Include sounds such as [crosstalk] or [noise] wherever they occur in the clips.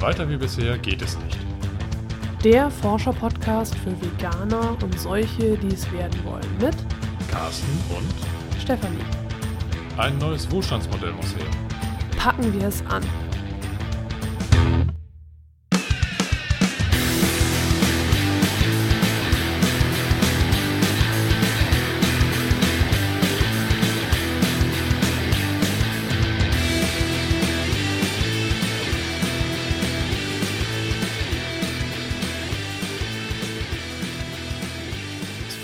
Weiter wie bisher geht es nicht. Der Forscher-Podcast für Veganer und solche, die es werden wollen. Mit Carsten und Stefanie. ein neues Wohlstandsmodell muss her. Packen wir es an.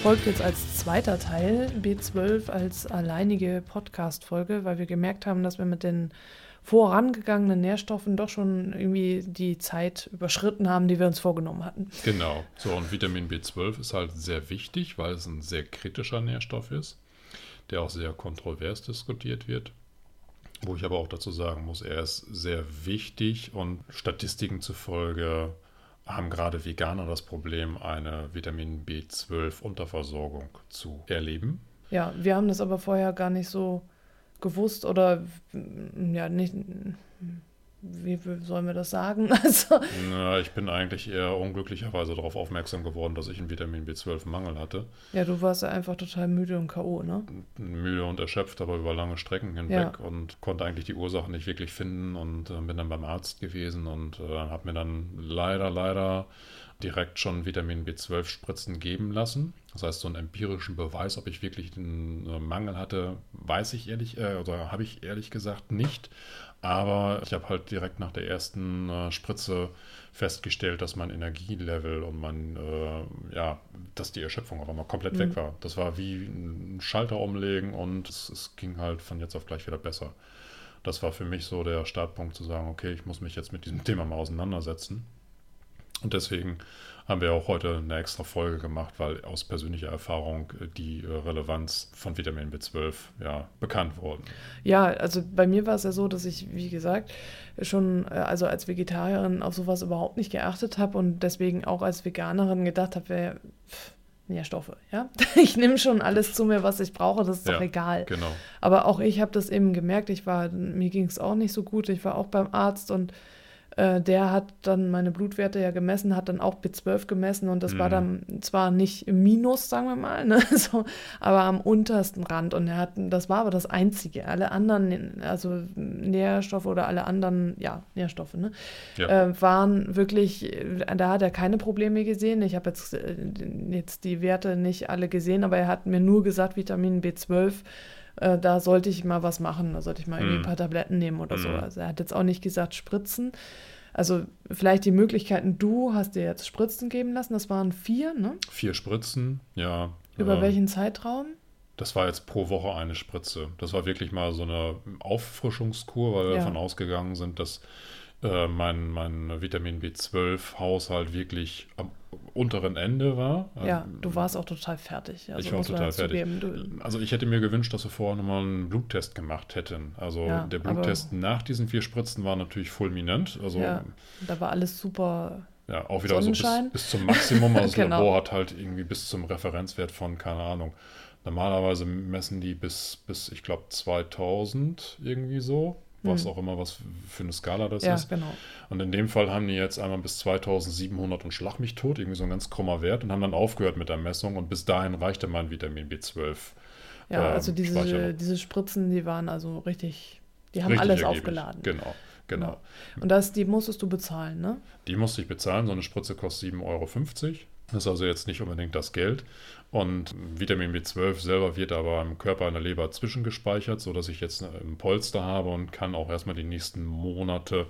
Folgt jetzt als zweiter Teil B12 als alleinige Podcast-Folge, weil wir gemerkt haben, dass wir mit den vorangegangenen Nährstoffen doch schon irgendwie die Zeit überschritten haben, die wir uns vorgenommen hatten. Genau. So, und Vitamin B12 ist halt sehr wichtig, weil es ein sehr kritischer Nährstoff ist, der auch sehr kontrovers diskutiert wird. Wo ich aber auch dazu sagen muss, er ist sehr wichtig und Statistiken zufolge haben gerade Veganer das Problem, eine Vitamin B12-Unterversorgung zu erleben. Ja, wir haben das aber vorher gar nicht so gewusst oder ja, nicht. Wie sollen wir das sagen? [laughs] Also, Na, ich bin eigentlich eher unglücklicherweise darauf aufmerksam geworden, dass ich einen Vitamin B12-Mangel hatte. ja, du warst ja einfach total müde und K.O., ne? Müde und erschöpft, aber über lange Strecken hinweg und konnte eigentlich die Ursachen nicht wirklich finden und äh, bin dann beim Arzt gewesen und äh, habe mir dann leider, leider direkt schon Vitamin B12-Spritzen geben lassen. Das heißt, so einen empirischen Beweis, ob ich wirklich einen äh, Mangel hatte, weiß ich ehrlich, äh, oder habe ich ehrlich gesagt nicht. Aber ich habe halt direkt nach der ersten äh, Spritze festgestellt, dass mein Energielevel und mein, äh, ja, dass die Erschöpfung auf einmal komplett weg war. Das war wie ein Schalter umlegen und es, es ging halt von jetzt auf gleich wieder besser. Das war für mich so der Startpunkt zu sagen, okay, ich muss mich jetzt mit diesem Thema mal auseinandersetzen. Und deswegen haben wir auch heute eine extra Folge gemacht, weil aus persönlicher Erfahrung äh, die äh, Relevanz von Vitamin B12 ja bekannt wurden. Ja, also bei mir war es ja so, dass ich, wie gesagt, schon äh, also als Vegetarierin auf sowas überhaupt nicht geachtet habe und deswegen auch als Veganerin gedacht habe, wer- Nährstoffe, ja. [laughs] Ich nehme schon alles zu mir, was ich brauche, das ist doch Ja, egal. Genau. Aber auch ich habe das eben gemerkt, ich war, mir ging es auch nicht so gut. Ich war auch beim Arzt und äh, der hat dann meine Blutwerte ja gemessen, hat dann auch B12 gemessen und das war dann zwar nicht im Minus, sagen wir mal, [laughs] ne, so, aber am untersten Rand. Und er hat, das war aber das Einzige. Alle anderen, also Nährstoffe oder alle anderen, ja, Nährstoffe, ne, Ja. äh, waren wirklich, da hat er keine Probleme gesehen. Ich habe jetzt, äh, jetzt die Werte nicht alle gesehen, aber er hat mir nur gesagt, Vitamin B12, äh, da sollte ich mal was machen, da sollte ich mal irgendwie ein Mhm. paar Tabletten nehmen oder so. Mhm. Also er hat jetzt auch nicht gesagt Spritzen. Also vielleicht die Möglichkeiten, du hast dir jetzt Spritzen geben lassen, das waren vier, ne? Vier Spritzen, ja. Über ähm, welchen Zeitraum? Das war jetzt pro Woche eine Spritze. Das war wirklich mal so eine Auffrischungskur, weil wir Ja. davon ausgegangen sind, dass äh, mein, mein Vitamin B12-Haushalt wirklich am unteren Ende war. Ja, Ähm, du warst auch total fertig. Also ich war total fertig. geben. Du, Also ich hätte mir gewünscht, dass wir vorher nochmal einen Bluttest gemacht hätten. Also Ja, der Bluttest nach diesen vier Spritzen war natürlich fulminant. Also ja, ja, da war alles super. auch wieder so bis, bis zum Maximum. [laughs] Also das Genau. Labor hat halt irgendwie bis zum Referenzwert von, keine Ahnung. Normalerweise messen die bis, bis ich glaube, 2000 irgendwie so. Was Hm. auch immer, was für eine Skala das Ja, ist. genau. Und in dem Fall haben die jetzt einmal bis 2700 und schlag mich tot, irgendwie so ein ganz krummer Wert und haben dann aufgehört mit der Messung und bis dahin reichte mein Vitamin B12. Ja, ähm, also diese, diese Spritzen, die waren also richtig, die haben Richtig alles ergiebig. aufgeladen. Genau, genau. Und das, die musstest du bezahlen, ne? Die musste ich bezahlen, so eine Spritze kostet 7,50 Euro. Das ist also jetzt nicht unbedingt das Geld. Und Vitamin B12 selber wird aber im Körper, in der Leber zwischengespeichert, sodass ich jetzt ein Polster habe und kann auch erstmal die nächsten Monate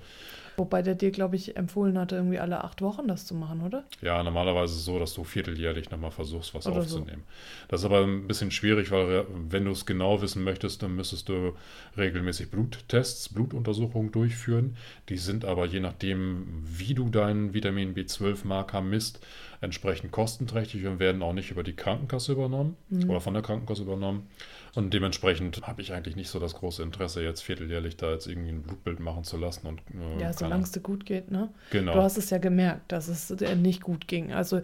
Wobei der dir, glaube ich, empfohlen hatte, irgendwie alle acht Wochen das zu machen, oder? Ja, normalerweise so, dass du vierteljährlich nochmal versuchst, was Oder so. aufzunehmen. Das ist aber ein bisschen schwierig, weil re- wenn du es genau wissen möchtest, dann müsstest du regelmäßig Bluttests, Blutuntersuchungen durchführen. Die sind aber je nachdem, wie du deinen Vitamin B12-Marker misst, entsprechend kostenträchtig und werden auch nicht über die Krankenkasse übernommen oder von der Krankenkasse übernommen. Und dementsprechend habe ich eigentlich nicht so das große Interesse, jetzt vierteljährlich da jetzt irgendwie ein Blutbild machen zu lassen. Und, äh, ja, solange es dir gut geht, ne? Genau. Du hast es ja gemerkt, dass es dir nicht gut ging. Also,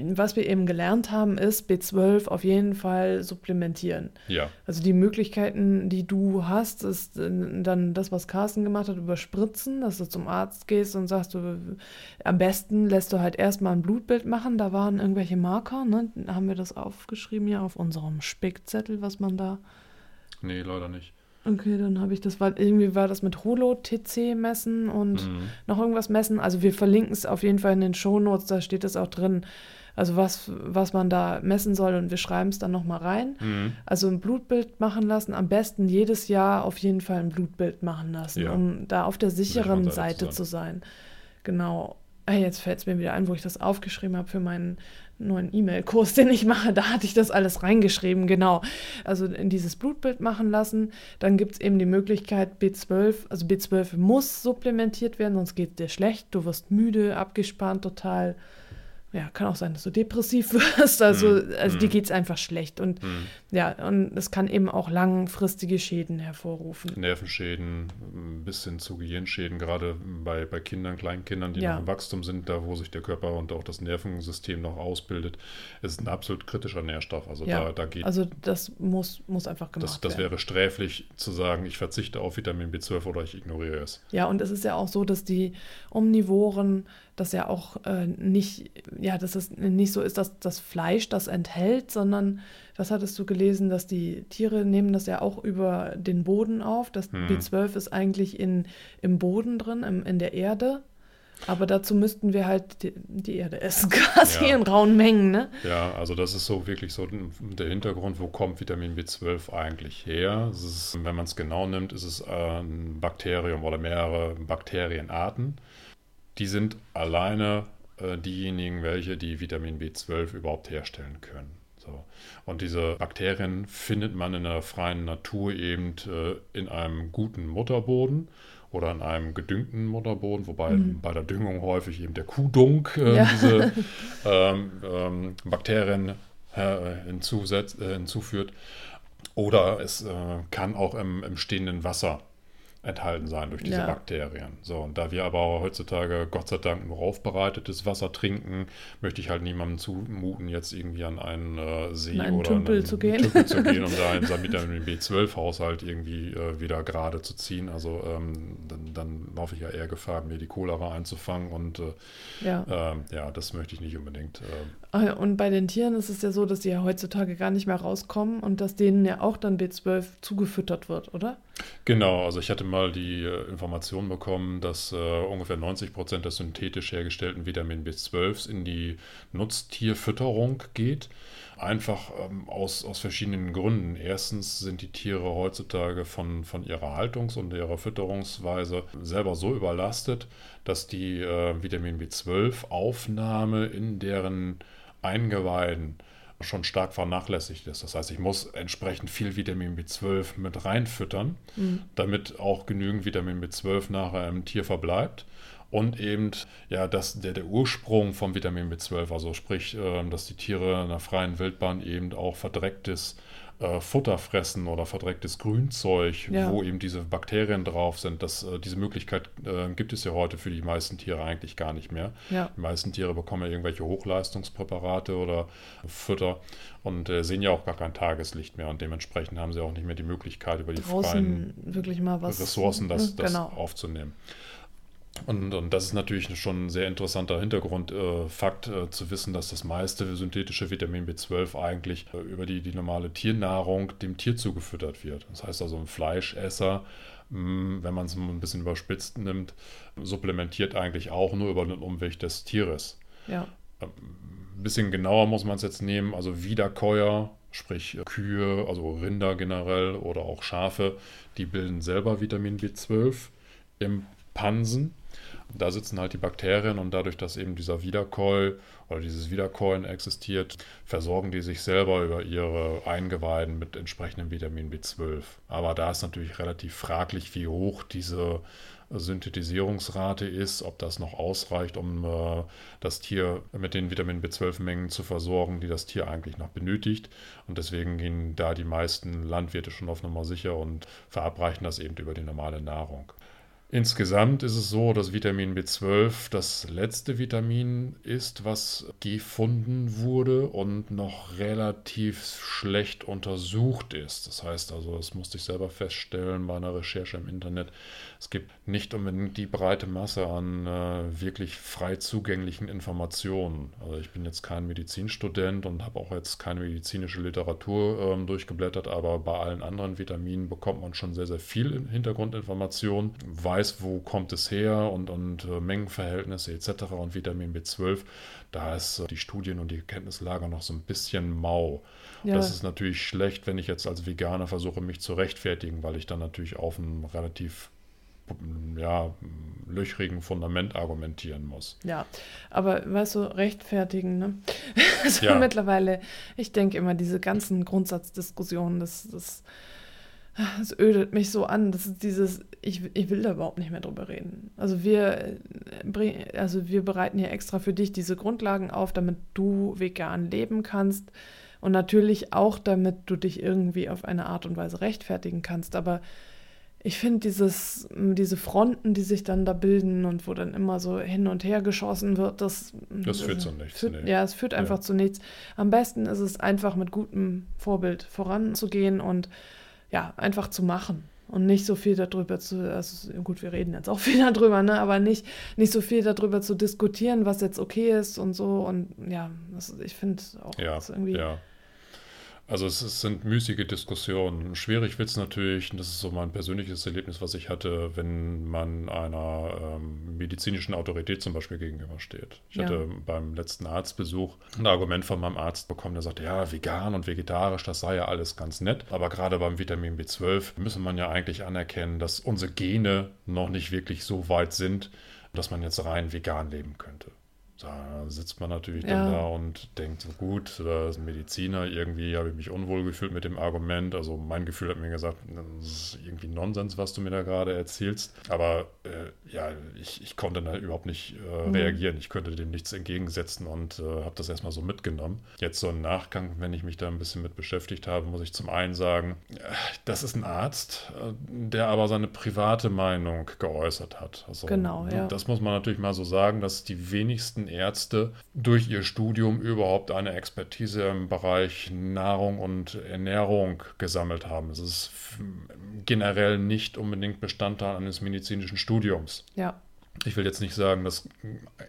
was wir eben gelernt haben, ist B12 auf jeden Fall supplementieren. Ja. Also, die Möglichkeiten, die du hast, ist äh, dann das, was Carsten gemacht hat, überspritzen, dass du zum Arzt gehst und sagst, du, am besten lässt du halt erstmal ein Blutbild machen. Da waren irgendwelche Marker, ne? Haben wir das aufgeschrieben hier auf unserem Spickzettel, was man da. Nee, leider nicht. Okay, dann habe ich das, war irgendwie war das mit Holo-TC messen und mhm. noch irgendwas messen. Also wir verlinken es auf jeden Fall in den Shownotes, da steht es auch drin, also was, was man da messen soll und wir schreiben es dann nochmal rein. Mhm. Also ein Blutbild machen lassen, am besten jedes Jahr auf jeden Fall ein Blutbild machen lassen, ja. um da auf der sicheren Seite zu sein. Genau. Ah, jetzt fällt es mir wieder ein, wo ich das aufgeschrieben habe für meinen neuen E-Mail-Kurs, [laughs] den ich mache, da hatte ich das alles reingeschrieben, genau. Also in dieses Blutbild machen lassen. Dann gibt es eben die Möglichkeit B12, also B12 muss supplementiert werden, sonst geht es dir schlecht. Du wirst müde, abgespannt, total ja, kann auch sein, dass du depressiv [laughs] wirst. Also, mm, also dir geht es einfach schlecht. Und mm. ja, und es kann eben auch langfristige Schäden hervorrufen. Nervenschäden, bis hin zu Gehirnschäden, gerade bei, bei Kindern, Kleinkindern, die ja. noch im Wachstum sind, da wo sich der Körper und auch das Nervensystem noch ausbildet, ist ein absolut kritischer Nährstoff. Also ja, da, da geht. Also das muss, muss einfach gemacht das, das werden. Das wäre sträflich zu sagen, ich verzichte auf Vitamin B12 oder ich ignoriere es. Ja, und es ist ja auch so, dass die Omnivoren das ja auch äh, nicht, ja, dass es nicht so ist, dass das Fleisch das enthält, sondern, was hattest du gelesen, dass die Tiere nehmen das ja auch über den Boden auf. Das hm. B12 ist eigentlich in, im Boden drin, im, in der Erde. Aber dazu müssten wir halt die, die Erde essen, [laughs] quasi ja. in rauen Mengen, ne? Ja, also das ist so wirklich so der Hintergrund, wo kommt Vitamin B12 eigentlich her? Ist, wenn man es genau nimmt, ist es ein Bakterium oder mehrere Bakterienarten die sind alleine äh, diejenigen, welche die Vitamin B12 überhaupt herstellen können. So. Und diese Bakterien findet man in der freien Natur eben äh, in einem guten Mutterboden oder in einem gedüngten Mutterboden, wobei mhm. bei der Düngung häufig eben der Kuhdunk äh, ja. diese [laughs] ähm, ähm, Bakterien äh, hinzusetzt, äh, hinzuführt. Oder es äh, kann auch im, im stehenden Wasser enthalten sein durch diese ja. Bakterien. So, und da wir aber heutzutage Gott sei Dank nur aufbereitetes Wasser trinken, möchte ich halt niemandem zumuten, jetzt irgendwie an einen äh, See einen oder Tümpel einen zu gehen. Tümpel zu gehen, um [laughs] da seinen Vitamin B12-Haushalt irgendwie äh, wieder gerade zu ziehen. Also ähm, dann, dann laufe ich ja eher Gefahr, mir die Cholera einzufangen und äh, ja. Ähm, ja, das möchte ich nicht unbedingt. Ähm. Ah, und bei den Tieren ist es ja so, dass die ja heutzutage gar nicht mehr rauskommen und dass denen ja auch dann B12 zugefüttert wird, oder? Genau, also ich hatte mal die äh, Information bekommen, dass äh, ungefähr 90 Prozent des synthetisch hergestellten Vitamin B12s in die Nutztierfütterung geht. Einfach ähm, aus, aus verschiedenen Gründen. Erstens sind die Tiere heutzutage von, von ihrer Haltungs- und ihrer Fütterungsweise selber so überlastet, dass die äh, Vitamin B12-Aufnahme in deren Eingeweiden schon stark vernachlässigt ist. Das heißt, ich muss entsprechend viel Vitamin B12 mit reinfüttern, mhm. damit auch genügend Vitamin B12 nachher im Tier verbleibt. Und eben, ja, dass der, der Ursprung vom Vitamin B12, also sprich, äh, dass die Tiere in der freien Wildbahn eben auch verdrecktes äh, Futter fressen oder verdrecktes Grünzeug, ja. wo eben diese Bakterien drauf sind. Das, äh, diese Möglichkeit äh, gibt es ja heute für die meisten Tiere eigentlich gar nicht mehr. Ja. Die meisten Tiere bekommen ja irgendwelche Hochleistungspräparate oder Futter und äh, sehen ja auch gar kein Tageslicht mehr und dementsprechend haben sie auch nicht mehr die Möglichkeit, über die Draußen freien Ressourcen das, das genau. aufzunehmen. Und, und, das ist natürlich schon ein sehr interessanter Hintergrundfakt, äh, äh, zu wissen, dass das meiste synthetische Vitamin B12 eigentlich äh, über die, die normale Tiernahrung dem Tier zugefüttert wird. Das heißt also, ein Fleischesser, mh, mm, wenn man es ein bisschen überspitzt nimmt, supplementiert eigentlich auch nur über den Umweg des Tieres. Ja. Ähm, ein bisschen genauer muss man es jetzt nehmen, also Wiederkäuer, sprich Kühe, also Rinder generell oder auch Schafe, die bilden selber Vitamin B12 im Pansen Da sitzen halt die Bakterien und dadurch, dass eben dieser Wiederkäu oder dieses Wiederkäuen existiert, versorgen die sich selber über ihre Eingeweiden mit entsprechendem Vitamin B12. Aber da ist natürlich relativ fraglich, wie hoch diese Synthetisierungsrate ist, ob das noch ausreicht, um äh, das Tier mit den Vitamin B12-Mengen zu versorgen, die das Tier eigentlich noch benötigt. Und deswegen gehen da die meisten Landwirte schon auf Nummer sicher und verabreichen das eben über die normale Nahrung. Insgesamt ist es so, dass Vitamin B12 das letzte Vitamin ist, was gefunden wurde und noch relativ schlecht untersucht ist. Das heißt also, das musste ich selber feststellen bei einer Recherche im Internet. Es gibt nicht unbedingt die breite Masse an äh, wirklich frei zugänglichen Informationen. Also ich bin jetzt kein Medizinstudent und habe auch jetzt keine medizinische Literatur äh, durchgeblättert, aber bei allen anderen Vitaminen bekommt man schon sehr, sehr viel Hintergrundinformation, weiß, wo kommt es her und, und äh, Mengenverhältnisse etc. und Vitamin B12, da ist äh, die Studien und die Kenntnislage noch so ein bisschen mau. Ja. Das ist natürlich schlecht, wenn ich jetzt als Veganer versuche, mich zu rechtfertigen, weil ich dann natürlich auf einem relativ ja, löchrigen Fundament argumentieren muss. Ja, aber weißt du, rechtfertigen, ne? [laughs] also ja. mittlerweile, ich denke immer, diese ganzen Grundsatzdiskussionen, das, das es ödet mich so an. Das ist dieses, ich, ich will da überhaupt nicht mehr drüber reden. Also wir, äh, also wir bereiten hier extra für dich diese Grundlagen auf, damit du vegan leben kannst. Und natürlich auch, damit du dich irgendwie auf eine Art und Weise rechtfertigen kannst. Aber ich finde dieses, diese Fronten, die sich dann da bilden und wo dann immer so hin und her geschossen wird, das, das führt zu nichts. Führt, nee. Ja, es führt einfach ja. zu nichts. Am besten ist es einfach mit gutem Vorbild voranzugehen und ja, einfach zu machen und nicht so viel darüber zu, also gut, wir reden jetzt auch [laughs] viel darüber, ne, aber nicht, nicht so viel darüber zu diskutieren, was jetzt okay ist und so und ja, das, ich finde auch ja, irgendwie. Ja. Also es, es sind müßige Diskussionen. Schwierig wird es natürlich, und das ist so mein persönliches Erlebnis, was ich hatte, wenn man einer ähm, medizinischen Autorität zum Beispiel gegenübersteht. Ich ja. hatte beim letzten Arztbesuch ein Argument von meinem Arzt bekommen, der sagte, ja, vegan und vegetarisch, das sei ja alles ganz nett. Aber gerade beim Vitamin B12 müsse man ja eigentlich anerkennen, dass unsere Gene noch nicht wirklich so weit sind, dass man jetzt rein vegan leben könnte da sitzt man natürlich ja. dann da und denkt, so gut, da ist ein Mediziner, irgendwie habe ich mich unwohl gefühlt mit dem Argument. Also mein Gefühl hat mir gesagt, das ist irgendwie Nonsens, was du mir da gerade erzählst. Aber äh, ja, ich, ich konnte da überhaupt nicht äh, mhm. reagieren. Ich könnte dem nichts entgegensetzen und äh, habe das erstmal so mitgenommen. Jetzt so im Nachgang, wenn ich mich da ein bisschen mit beschäftigt habe, muss ich zum einen sagen, äh, das ist ein Arzt, äh, der aber seine private Meinung geäußert hat. Also, genau, ja. Das muss man natürlich mal so sagen, dass die wenigsten Ärzte durch ihr Studium überhaupt eine Expertise im Bereich Nahrung und Ernährung gesammelt haben. Es ist generell nicht unbedingt Bestandteil eines medizinischen Studiums. Ja. Ich will jetzt nicht sagen, dass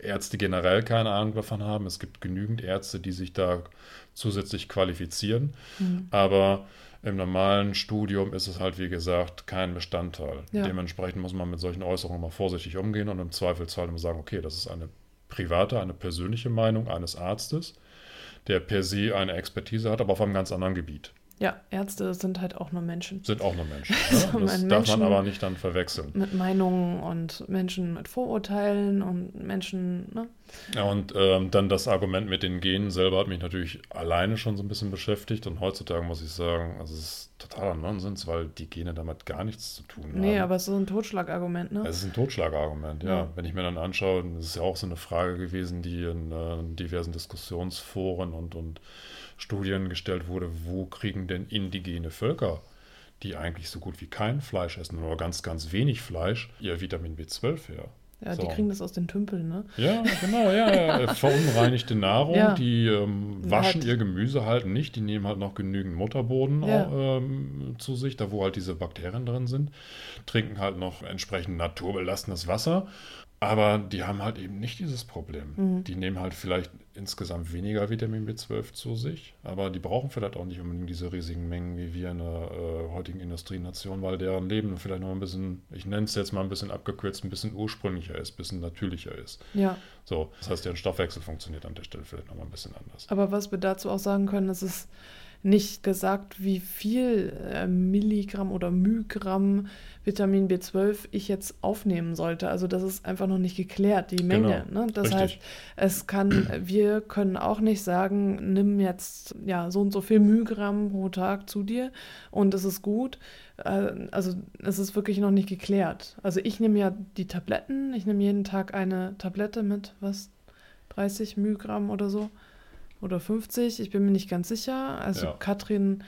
Ärzte generell keine Ahnung davon haben. Es gibt genügend Ärzte, die sich da zusätzlich qualifizieren. Mhm. Aber im normalen Studium ist es halt, wie gesagt, kein Bestandteil. Ja. Dementsprechend muss man mit solchen Äußerungen mal vorsichtig umgehen und im Zweifelsfall immer sagen, okay, das ist eine private, eine persönliche Meinung eines Arztes, der per se eine Expertise hat, aber auf einem ganz anderen Gebiet. Ja, Ärzte sind halt auch nur Menschen. Sind auch nur Menschen. [laughs] Ne? das darf Menschen man aber nicht dann verwechseln. Mit Meinungen und Menschen mit Vorurteilen und Menschen, ne? Ja, und ähm, dann das Argument mit den Genen selber hat mich natürlich alleine schon so ein bisschen beschäftigt. Und heutzutage muss ich sagen, also es ist totaler Nonsens, weil die Gene damit gar nichts zu tun haben. Nee, aber es ist so ein Totschlagargument, ne? Es ist ein Totschlagargument, ja. ja. Wenn ich mir dann anschaue, das ist ja auch so eine Frage gewesen, die in äh, diversen Diskussionsforen und, und Studien gestellt wurde, wo kriegen denn indigene Völker, die eigentlich so gut wie kein Fleisch essen oder ganz, ganz wenig Fleisch, ihr Vitamin B12 her? Ja, so. die kriegen das aus den Tümpeln, ne? Ja, genau, ja. [laughs] Verunreinigte Nahrung, ja. die ähm, waschen halt. ihr Gemüse halt nicht, die nehmen halt noch genügend Mutterboden ja. ähm, zu sich, da wo halt diese Bakterien drin sind, trinken halt noch entsprechend naturbelastendes Wasser aber die haben halt eben nicht dieses Problem. Mhm. Die nehmen halt vielleicht insgesamt weniger Vitamin B12 zu sich, aber die brauchen vielleicht auch nicht unbedingt diese riesigen Mengen wie wir in der äh, heutigen Industrienation, weil deren Leben vielleicht noch ein bisschen, ich nenne es jetzt mal ein bisschen abgekürzt, ein bisschen ursprünglicher ist, ein bisschen natürlicher ist. Ja. So, das heißt, deren Stoffwechsel funktioniert an der Stelle vielleicht noch mal ein bisschen anders. Aber was wir dazu auch sagen können, ist es nicht gesagt, wie viel äh, Milligramm oder Mygramm Vitamin B12 ich jetzt aufnehmen sollte. Also das ist einfach noch nicht geklärt, die Menge. Genau. Ne? Das Richtig. heißt, es kann, wir können auch nicht sagen, nimm jetzt ja so und so viel Mygramm pro Tag zu dir und es ist gut. Äh, also es ist wirklich noch nicht geklärt. Also ich nehme ja die Tabletten, ich nehme jeden Tag eine Tablette mit, was, 30 Mygramm oder so oder 50, ich bin mir nicht ganz sicher. Also ja. Katrin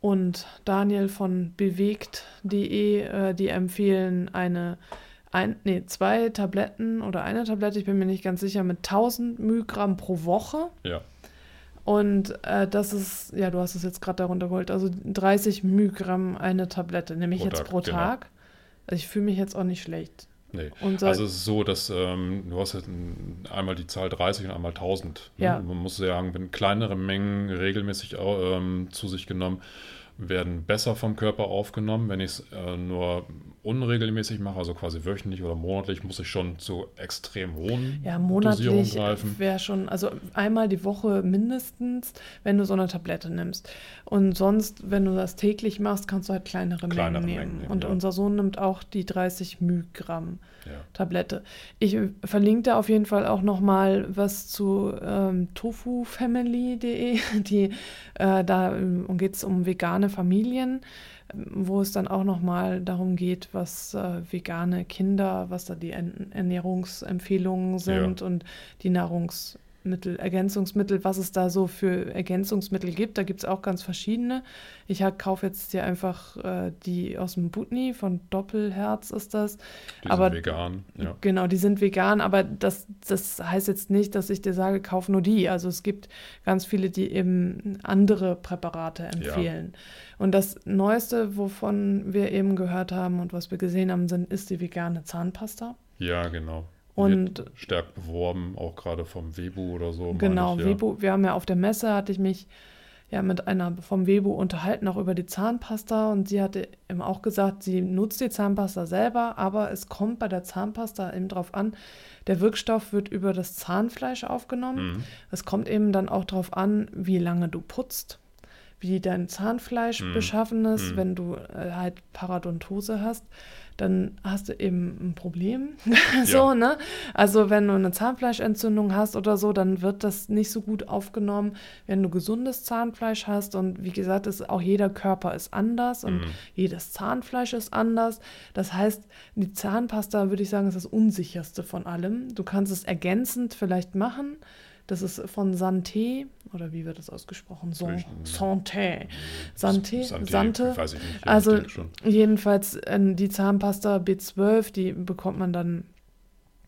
und Daniel von bewegt.de, äh, die empfehlen eine, ein, nee, zwei Tabletten oder eine Tablette, ich bin mir nicht ganz sicher, mit 1000 Mygramm pro Woche. Ja. Und äh, das ist, ja, du hast es jetzt gerade darunter geholt, also 30 Mygramm eine Tablette, nehme ich pro jetzt Tag, pro genau. Tag. Also ich fühle mich jetzt auch nicht schlecht. Nee. also es ist so, dass ähm, du hast jetzt einmal die Zahl 30 und einmal 1000. Ne? Ja. Man muss sagen, wenn kleinere Mengen regelmäßig ähm, zu sich genommen werden besser vom Körper aufgenommen. Wenn ich es äh, nur unregelmäßig mache, also quasi wöchentlich oder monatlich, muss ich schon zu extrem hohen ja, monatlich wäre schon, also einmal die Woche mindestens, wenn du so eine Tablette nimmst. Und sonst, wenn du das täglich machst, kannst du halt kleinere, kleinere Mengen, nehmen. nehmen Und ja. unser Sohn nimmt auch die 30 Mygramm ja. Tablette. Ich verlinke da auf jeden Fall auch noch mal was zu ähm, tofufamily.de, [laughs] die äh, da ähm, geht es um vegane Familien wo es dann auch nochmal darum geht, was äh, vegane Kinder, was da die Ernährungsempfehlungen sind ja. und die Nahrungs Mittel, Ergänzungsmittel, was es da so für Ergänzungsmittel gibt. Da gibt es auch ganz verschiedene. Ich kaufe jetzt hier einfach äh, die aus dem Butni, von Doppelherz ist das. Die aber, sind vegan, ja. Genau, die sind vegan, aber das, das heißt jetzt nicht, dass ich dir sage, kauf nur die. Also es gibt ganz viele, die eben andere Präparate empfehlen. Ja. Und das Neueste, wovon wir eben gehört haben und was wir gesehen haben, sind, ist die vegane Zahnpasta. Ja, genau. Und stark beworben, auch gerade vom Webu oder so. Genau, ich, ja. Webu, wir haben ja auf der Messe, hatte ich mich ja mit einer vom Webu unterhalten, auch über die Zahnpasta. Und sie hatte eben auch gesagt, sie nutzt die Zahnpasta selber, aber es kommt bei der Zahnpasta eben drauf an, der Wirkstoff wird über das Zahnfleisch aufgenommen. Mhm. Es kommt eben dann auch darauf an, wie lange du putzt wie dein Zahnfleisch mm. beschaffen ist. Mm. Wenn du äh, halt Paradontose hast, dann hast du eben ein Problem. [laughs] so, ja. ne? Also wenn du eine Zahnfleischentzündung hast oder so, dann wird das nicht so gut aufgenommen, wenn du gesundes Zahnfleisch hast. Und wie gesagt, ist, auch jeder Körper ist anders und mm. jedes Zahnfleisch ist anders. Das heißt, die Zahnpasta, würde ich sagen, ist das unsicherste von allem. Du kannst es ergänzend vielleicht machen. Das ist von Santé, oder wie wird das ausgesprochen? Son, Santé. Santé, Santé, Sante. Weiß ich nicht. Also jedenfalls äh, die Zahnpasta B12, die bekommt man dann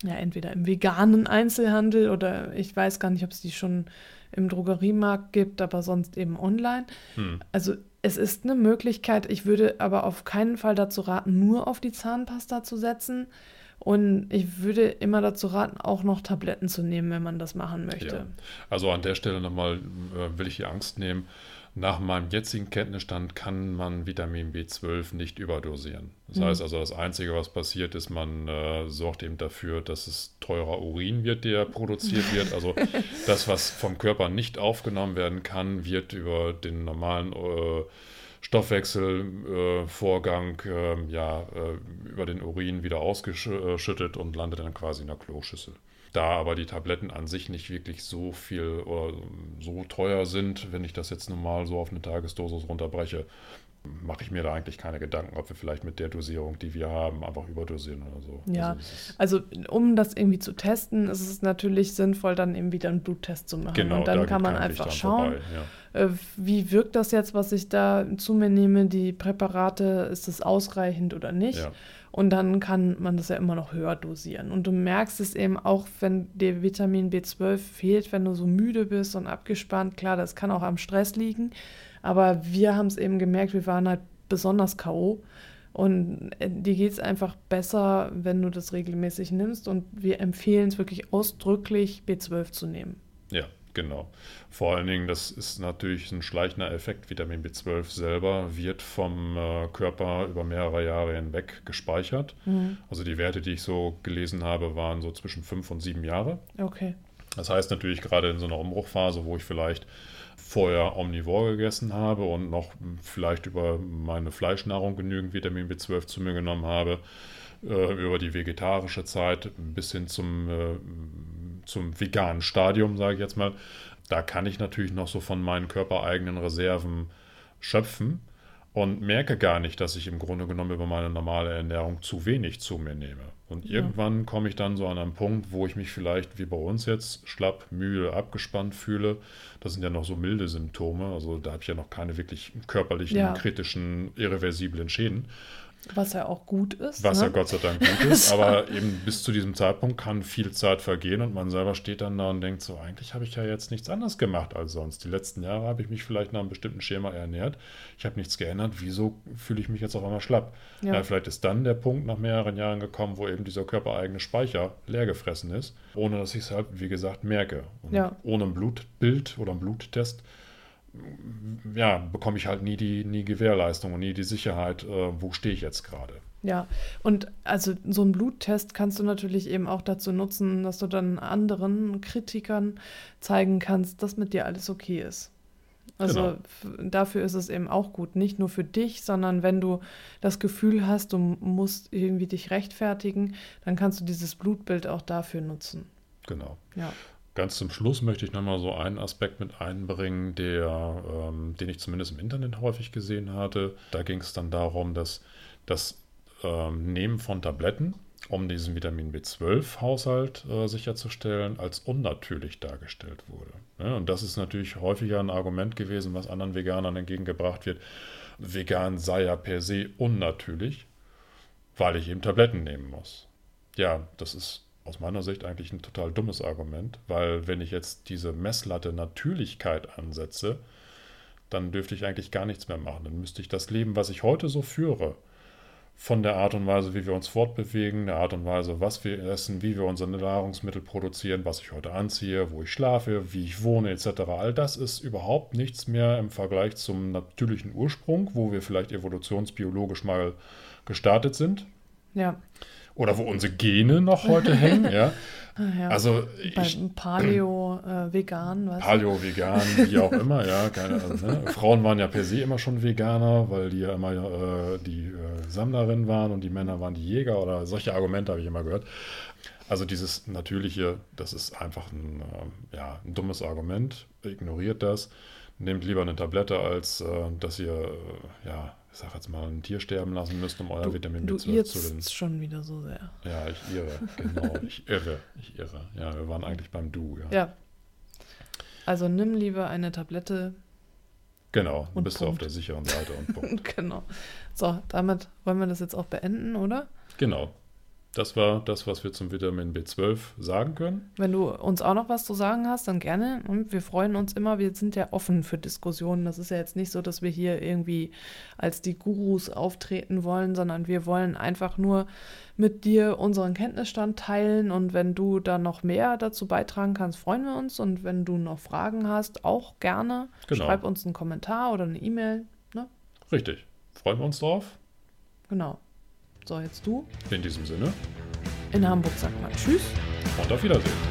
ja entweder im veganen Einzelhandel oder ich weiß gar nicht, ob es die schon im Drogeriemarkt gibt, aber sonst eben online. Hm. Also es ist eine Möglichkeit. Ich würde aber auf keinen Fall dazu raten, nur auf die Zahnpasta zu setzen. Und ich würde immer dazu raten, auch noch Tabletten zu nehmen, wenn man das machen möchte. Ja. Also an der Stelle nochmal äh, will ich die Angst nehmen. Nach meinem jetzigen Kenntnisstand kann man Vitamin B12 nicht überdosieren. Das mhm. heißt also, das Einzige, was passiert, ist, man äh, sorgt eben dafür, dass es teurer Urin wird, der produziert wird. [laughs] Also das, was vom Körper nicht aufgenommen werden kann, wird über den normalen äh, Stoffwechselvorgang äh, ja, äh, über den Urin wieder ausgeschüttet und landet dann quasi in der Kloschüssel. Da aber die Tabletten an sich nicht wirklich so viel oder so teuer sind, wenn ich das jetzt normal so auf eine Tagesdosis runterbreche, mache ich mir da eigentlich keine Gedanken, ob wir vielleicht mit der Dosierung, die wir haben, einfach überdosieren oder so. Ja, also, also um das irgendwie zu testen, ist es natürlich sinnvoll, dann eben wieder einen Bluttest zu machen. Genau, und dann da kann man einfach schauen, ja. äh, wie wirkt das jetzt, was ich da zu mir nehme, die Präparate, ist es ausreichend oder nicht? Ja. Und dann kann man das ja immer noch höher dosieren. Und du merkst es eben auch, wenn dir Vitamin B12 fehlt, wenn du so müde bist und abgespannt. Klar, das kann auch am Stress liegen. Aber wir haben es eben gemerkt, wir waren halt besonders K.O. Und äh, dir geht es einfach besser, wenn du das regelmäßig nimmst. Und wir empfehlen es wirklich ausdrücklich, B12 zu nehmen. Ja, genau. Vor allen Dingen, das ist natürlich ein schleichender Effekt. Vitamin B12 selber wird vom äh, Körper über mehrere Jahre hinweg gespeichert. Mhm. Also die Werte, die ich so gelesen habe, waren so zwischen fünf und sieben Jahre. Okay. Das heißt natürlich gerade in so einer Umbruchphase, wo ich vielleicht vorher omnivor gegessen habe und noch vielleicht über meine Fleischnahrung genügend Vitamin B12 zu mir genommen habe, äh, über die vegetarische Zeit bis hin zum, äh, zum veganen Stadium, sage ich jetzt mal, da kann ich natürlich noch so von meinen körpereigenen Reserven schöpfen und merke gar nicht, dass ich im Grunde genommen über meine normale Ernährung zu wenig zu mir nehme. Und ja. irgendwann komme ich dann so an einen Punkt, wo ich mich vielleicht wie bei uns jetzt schlapp, müde, abgespannt fühle. Das sind ja noch so milde Symptome. Also da habe ich ja noch keine wirklich körperlichen, ja. kritischen, irreversiblen Schäden. Was ja auch gut ist. Was ne? ja Gott sei Dank [laughs] gut ist, aber eben bis zu diesem Zeitpunkt kann viel Zeit vergehen und man selber steht dann da und denkt so, eigentlich habe ich ja jetzt nichts anderes gemacht als sonst. Die letzten Jahre habe ich mich vielleicht nach einem bestimmten Schema ernährt. Ich habe nichts geändert. Wieso fühle ich mich jetzt auf einmal schlapp? Ja. ja. vielleicht ist dann der Punkt nach mehreren Jahren gekommen, wo eben dieser körpereigene Speicher leer gefressen ist, ohne dass ich es halt, wie gesagt, merke. Und ja. ohne ein Blutbild oder ein Bluttest ja, bekomme ich halt nie die nie Gewährleistung und nie die Sicherheit, äh, wo stehe ich jetzt gerade. Ja, und also so einen Bluttest kannst du natürlich eben auch dazu nutzen, dass du dann anderen Kritikern zeigen kannst, dass mit dir alles okay ist. Also genau. dafür ist es eben auch gut, nicht nur für dich, sondern wenn du das Gefühl hast, du musst irgendwie dich rechtfertigen, dann kannst du dieses Blutbild auch dafür nutzen. Genau. Ja. Ganz zum Schluss möchte ich nochmal so einen Aspekt mit einbringen, der, ähm, den ich zumindest im Internet häufig gesehen hatte. Da ging es dann darum, dass das ähm, Nehmen von Tabletten, um diesen Vitamin B12-Haushalt äh, sicherzustellen, als unnatürlich dargestellt wurde. Ja, und das ist natürlich häufiger ein Argument gewesen, was anderen Veganern entgegengebracht wird. Vegan sei ja per se unnatürlich, weil ich eben Tabletten nehmen muss. Ja, das ist aus meiner Sicht eigentlich ein total dummes Argument, weil wenn ich jetzt diese Messlatte Natürlichkeit ansetze, dann dürfte ich eigentlich gar nichts mehr machen. Dann müsste ich das Leben, was ich heute so führe, von der Art und Weise, wie wir uns fortbewegen, der Art und Weise, was wir essen, wie wir unsere Nahrungsmittel produzieren, was ich heute anziehe, wo ich schlafe, wie ich wohne, etc. All das ist überhaupt nichts mehr im Vergleich zum natürlichen Ursprung, wo wir vielleicht evolutionsbiologisch mal gestartet sind. Ja oder wo unsere Gene noch heute hängen. Ja. [laughs] Ah, ja. Also ich, Paleo, äh, vegan, was? Paleo, vegan, wie auch immer, ja. Keine, also, ne? Frauen waren ja per se immer schon Veganer, weil die ja immer äh, die äh, Sammlerinnen waren und die Männer waren die Jäger oder solche Argumente habe ich immer gehört. Also dieses Natürliche, das ist einfach ein, äh, ja, ein dummes Argument. Ignoriert das. Nehmt lieber eine Tablette, als äh, dass ihr äh, ja, ich sag jetzt mal, ein Tier sterben lassen müsst, um euer du, Vitamin B12 zu den. schon wieder so sehr. Ja, ich irre, [laughs] genau. ich irre, ich irre. Ja, wir waren eigentlich beim Du, ja. Ja. Also nimm lieber eine Tablette. Genau, dann bist Punkt. du auf der sicheren Seite und Punkt. [laughs] genau. So, damit wollen wir das jetzt auch beenden, oder? Genau. Das war das, was wir zum Vitamin B12 sagen können. Wenn du uns auch noch was zu sagen hast, dann gerne. Und wir freuen uns immer. Wir sind ja offen für Diskussionen. Das ist ja jetzt nicht so, dass wir hier irgendwie als die Gurus auftreten wollen, sondern wir wollen einfach nur mit dir unseren Kenntnisstand teilen. Und wenn du da noch mehr dazu beitragen kannst, freuen wir uns. Und wenn du noch Fragen hast, auch gerne. Genau. Schreib uns einen Kommentar oder eine E-Mail. Ne? Richtig. Freuen wir uns drauf. Genau. So, jetzt du. In diesem Sinne. In Hamburg sagt man Tschüss. Und auf Wiedersehen.